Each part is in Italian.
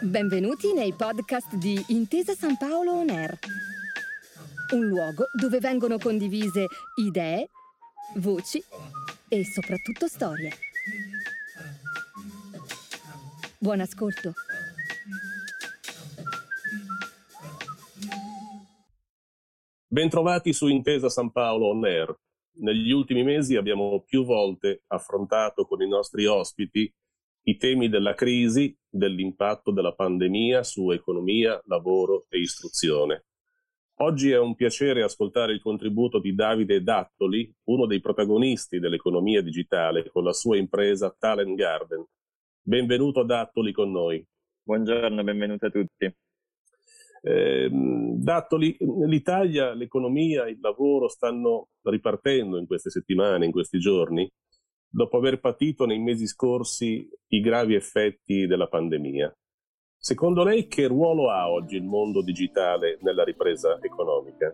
Benvenuti nei podcast di Intesa San Paolo On Air, un luogo dove vengono condivise idee, voci e soprattutto storie. Buon ascolto. Bentrovati su Intesa San Paolo On Air. Negli ultimi mesi abbiamo più volte affrontato con i nostri ospiti i temi della crisi, dell'impatto della pandemia su economia, lavoro e istruzione. Oggi è un piacere ascoltare il contributo di Davide Dattoli, uno dei protagonisti dell'economia digitale, con la sua impresa Talent Garden. Benvenuto Dattoli con noi. Buongiorno, benvenuti a tutti. Eh, Dattoli, l'Italia, l'economia, il lavoro stanno ripartendo in queste settimane, in questi giorni dopo aver patito nei mesi scorsi i gravi effetti della pandemia. Secondo lei che ruolo ha oggi il mondo digitale nella ripresa economica?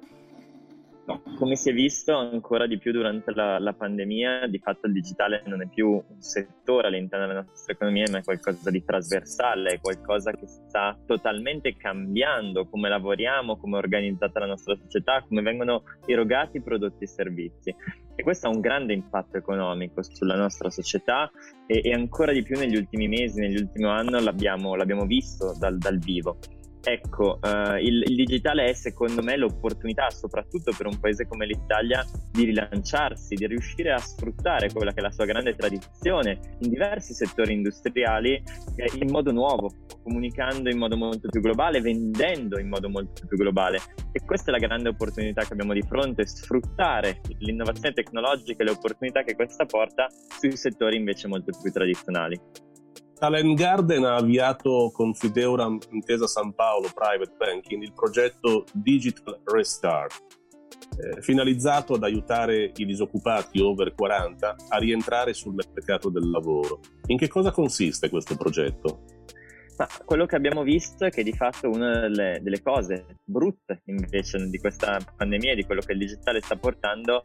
Come si è visto ancora di più durante la, la, pandemia, di fatto il digitale non è più un settore all'interno della nostra economia, ma è qualcosa di trasversale, è qualcosa che sta totalmente cambiando come lavoriamo, come è organizzata la nostra società, come vengono erogati i prodotti e servizi. E questo ha un grande impatto economico sulla nostra società e, e ancora di più negli ultimi mesi, negli ultimi anni l'abbiamo, l'abbiamo visto dal, dal vivo. Ecco, uh, il, il, digitale è secondo me l'opportunità, soprattutto per un paese come l'Italia, di rilanciarsi, di riuscire a sfruttare quella che è la sua grande tradizione in diversi settori industriali eh, in modo nuovo, comunicando in modo molto più globale, vendendo in modo molto più globale. E questa è la grande opportunità che abbiamo di fronte, sfruttare l'innovazione tecnologica e le opportunità che questa porta sui settori invece molto più tradizionali. Talent Garden ha avviato con Fideuram Intesa San Paolo Private Banking il progetto Digital Restart, eh, finalizzato ad aiutare i disoccupati over 40 a rientrare sul mercato del lavoro. In che cosa consiste questo progetto? Ma quello che abbiamo visto è che di fatto una delle, delle, cose brutte invece di questa pandemia e di quello che il digitale sta portando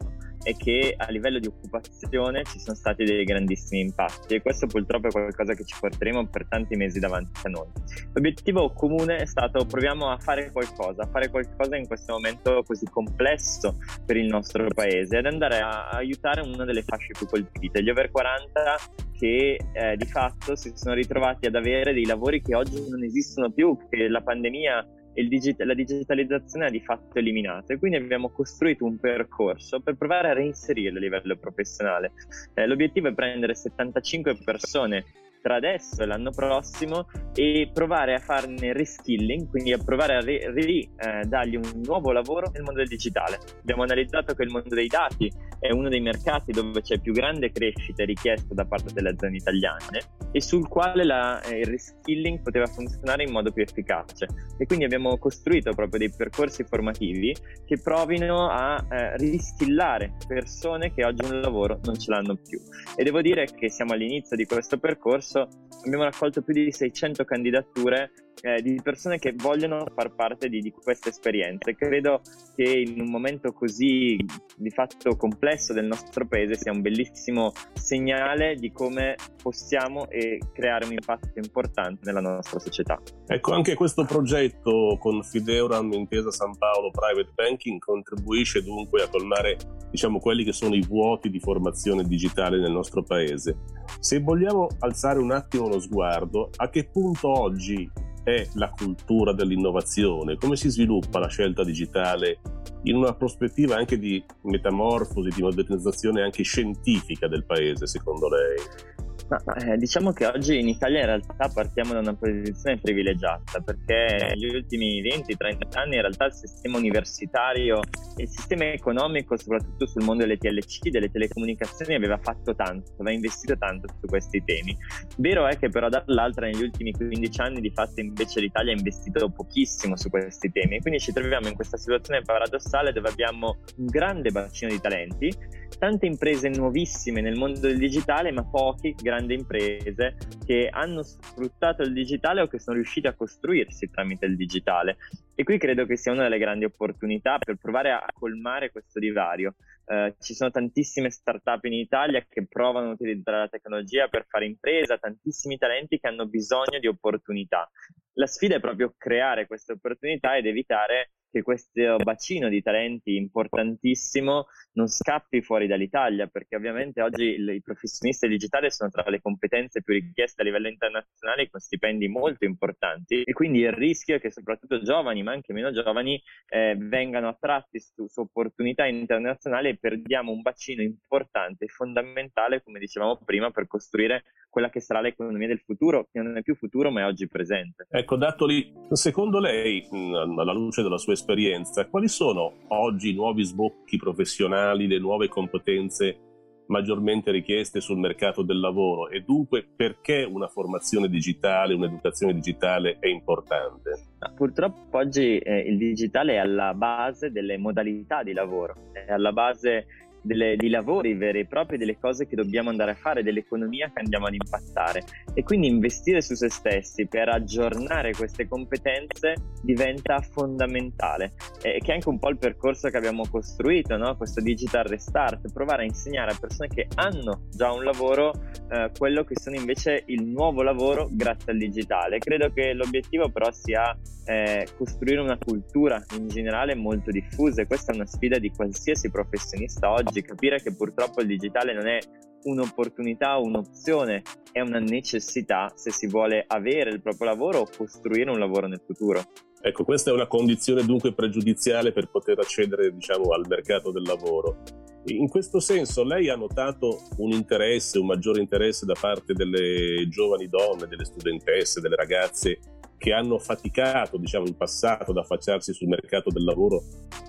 è che a livello di occupazione ci sono stati dei grandissimi impatti e questo purtroppo è qualcosa che ci porteremo per tanti mesi davanti a noi. L'obiettivo comune è stato proviamo a fare qualcosa, a fare qualcosa in questo momento così complesso per il nostro paese ed andare a aiutare una delle fasce più colpite, gli over 40 che eh, di fatto si sono ritrovati ad avere dei lavori che oggi non esistono più, che la pandemia digit- la digitalizzazione ha di fatto eliminato e quindi abbiamo costruito un percorso per provare a reinserirlo a livello professionale. Eh, l'obiettivo è prendere 75 persone tra adesso e l'anno prossimo e provare a farne reskilling, quindi a provare a ri, ri, eh, un nuovo lavoro nel mondo del digitale. Abbiamo analizzato che il mondo dei dati è uno dei mercati dove c'è più grande crescita richiesta da parte delle aziende italiane e sul quale la, eh, il reskilling poteva funzionare in modo più efficace. E quindi abbiamo costruito proprio dei percorsi formativi che provino a eh, riskillare persone che oggi un lavoro non ce l'hanno più. E devo dire che siamo all'inizio di questo percorso adesso abbiamo raccolto più di 600 candidature eh, di persone che vogliono far parte di, di queste esperienze. Credo che in un momento così di fatto complesso del nostro paese sia un bellissimo segnale di come possiamo e creare un impatto importante nella nostra società. Ecco, anche questo progetto con Fideuram Intesa San Paolo Private Banking contribuisce dunque a colmare diciamo, quelli che sono i vuoti di formazione digitale nel nostro paese. Se vogliamo alzare un attimo lo sguardo, a che punto oggi è la cultura dell'innovazione? Come si sviluppa la scelta digitale in una prospettiva anche di metamorfosi, di modernizzazione anche scientifica del paese, secondo lei? Ma, eh, diciamo che oggi in Italia in realtà partiamo da una posizione privilegiata perché negli ultimi 20-30 anni in realtà il sistema universitario e il sistema economico, soprattutto sul mondo delle TLC, delle telecomunicazioni, aveva fatto tanto, aveva investito tanto su questi temi. Vero è che però dall'altra negli ultimi 15 anni di fatto invece l'Italia ha investito pochissimo su questi temi e quindi ci troviamo in questa situazione paradossale dove abbiamo un grande bacino di talenti, tante imprese nuovissime nel mondo del digitale ma pochi grandi grandi imprese che hanno sfruttato il digitale o che sono riusciti a costruirsi tramite il digitale. E qui credo che sia una delle grandi opportunità per provare a colmare questo divario. Uh, ci sono tantissime start-up in Italia che provano a utilizzare la tecnologia per fare impresa, tantissimi talenti che hanno bisogno di opportunità. La sfida è proprio creare queste opportunità ed evitare che questo bacino di talenti importantissimo non scappi fuori dall'Italia, perché ovviamente oggi i professionisti digitali sono tra le competenze più richieste a livello internazionale con stipendi molto importanti e quindi il rischio è che soprattutto giovani, ma anche meno giovani, eh, vengano attratti su, su, opportunità internazionali perdiamo un bacino importante e fondamentale, come dicevamo prima, per costruire quella che sarà l'economia del futuro, che non è più futuro ma è oggi presente. Ecco, Dattoli, secondo lei, alla luce della sua esperienza, quali sono oggi i nuovi sbocchi professionali, le nuove competenze maggiormente richieste sul mercato del lavoro e dunque perché una formazione digitale, un'educazione digitale è importante? Purtroppo oggi eh, il digitale è alla base delle modalità di lavoro, è alla base delle, di lavori veri e propri, delle cose che dobbiamo andare a fare, dell'economia che andiamo ad impattare. E quindi investire su se stessi per aggiornare queste competenze diventa fondamentale, e che è anche un po' il percorso che abbiamo costruito, no? questo digital restart, provare a insegnare a persone che hanno già un lavoro eh, quello che sono invece il nuovo lavoro grazie al digitale. Credo che l'obiettivo però sia eh, costruire una cultura in generale molto diffusa e questa è una sfida di qualsiasi professionista oggi, capire che purtroppo il digitale non è un'opportunità un'opzione, è una necessità se si vuole avere il proprio lavoro o costruire un lavoro nel futuro. Ecco, questa è una condizione dunque pregiudiziale per poter accedere diciamo, al mercato del lavoro. In questo senso lei ha notato un interesse, un maggiore interesse da parte delle giovani donne, delle studentesse, delle ragazze che hanno faticato diciamo, in passato ad affacciarsi sul mercato del lavoro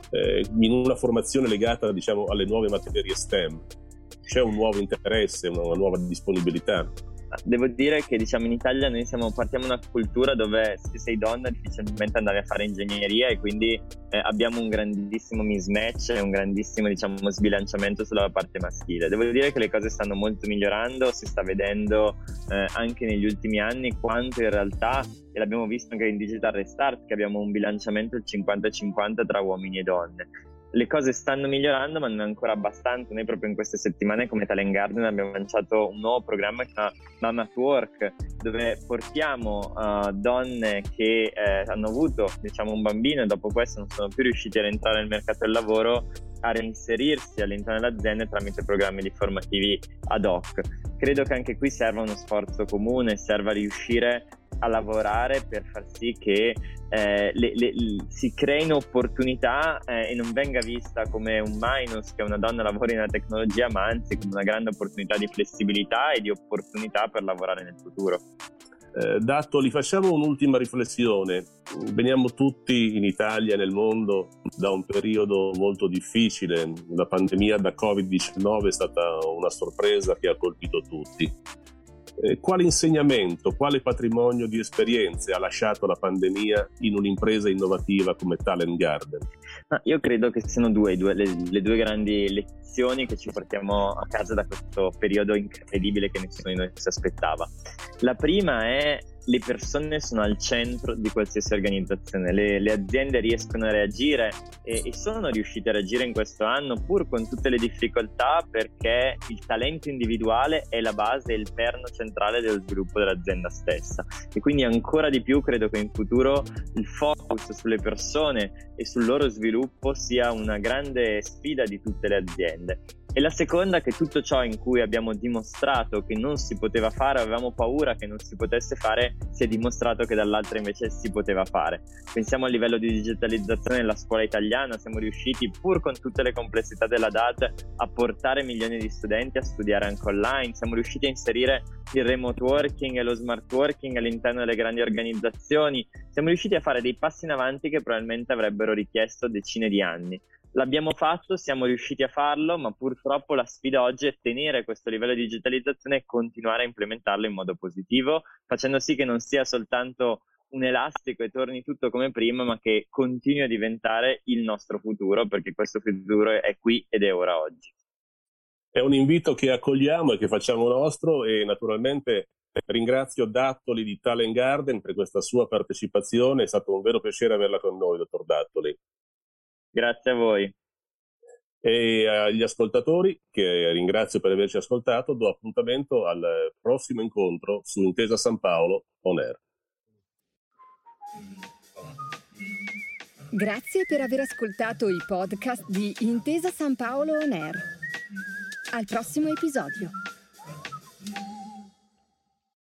eh, in una formazione legata diciamo, alle nuove materie STEM. C'è un nuovo interesse, una nuova disponibilità. Devo dire che diciamo in Italia noi siamo, partiamo da una cultura dove se sei donna difficilmente andavi a fare ingegneria e quindi eh, abbiamo un grandissimo mismatch e un grandissimo diciamo, sbilanciamento sulla parte maschile. Devo dire che le cose stanno molto migliorando, si sta vedendo eh, anche negli ultimi anni quanto in realtà, e l'abbiamo visto anche in Digital Restart, che abbiamo un bilanciamento del 50-50 tra uomini e donne le cose stanno migliorando, ma non ancora abbastanza. Noi proprio in queste settimane come Talent Garden abbiamo lanciato un nuovo programma che si chiama Mama at Work, dove portiamo uh, donne che eh, hanno avuto diciamo, un bambino e dopo questo non sono più riusciti a rientrare nel mercato del lavoro a reinserirsi all'interno delle aziende tramite programmi di formativi ad hoc. Credo che anche qui serva uno sforzo comune, serva riuscire a lavorare per far sì che eh, le, le, si creino opportunità eh, e non venga vista come un minus che una donna lavori nella tecnologia, ma anzi come una grande opportunità di flessibilità e di opportunità per lavorare nel futuro. Eh, Dattoli, facciamo un'ultima riflessione. Veniamo tutti in Italia e nel mondo da un periodo molto difficile. La pandemia da Covid-19 è stata una sorpresa che ha colpito tutti eh, quale insegnamento, quale patrimonio di esperienze ha lasciato la pandemia in un'impresa innovativa come Talent Garden? Ma io credo che siano due, due le, le, due grandi lezioni che ci portiamo a casa da questo periodo incredibile che nessuno di noi si aspettava. La prima è le persone sono al centro di qualsiasi organizzazione, le, le aziende riescono a reagire e, e, sono riuscite a reagire in questo anno pur con tutte le difficoltà perché il talento individuale è la base e il perno centrale dello sviluppo dell'azienda stessa. E quindi ancora di più credo che in futuro il focus sulle persone e sul loro sviluppo sia una grande sfida di tutte le aziende e la seconda che tutto ciò in cui abbiamo dimostrato che non si poteva fare, avevamo paura che non si potesse fare, si è dimostrato che dall'altra invece si poteva fare. Pensiamo al livello di digitalizzazione della scuola italiana, siamo riusciti pur con tutte le complessità della DAD a portare milioni di studenti a studiare anche online, siamo riusciti a inserire il remote working e lo smart working all'interno delle grandi organizzazioni, siamo riusciti a fare dei passi in avanti che probabilmente avrebbero richiesto decine di anni. L'abbiamo fatto, siamo riusciti a farlo, ma purtroppo la sfida oggi è tenere questo livello di digitalizzazione e continuare a implementarlo in modo positivo, facendo sì che non sia soltanto un elastico e torni tutto come prima, ma che continui a diventare il nostro futuro, perché questo futuro è qui ed è ora oggi. È un invito che accogliamo e che facciamo nostro e naturalmente ringrazio Dattoli di Talent Garden per questa sua partecipazione, è stato un vero piacere averla con noi, dottor Dattoli. Grazie a voi. E agli ascoltatori, che ringrazio per averci ascoltato, do appuntamento al prossimo incontro su Intesa San Paolo On Air. Grazie per aver ascoltato i podcast di Intesa San Paolo On Air. Al prossimo episodio.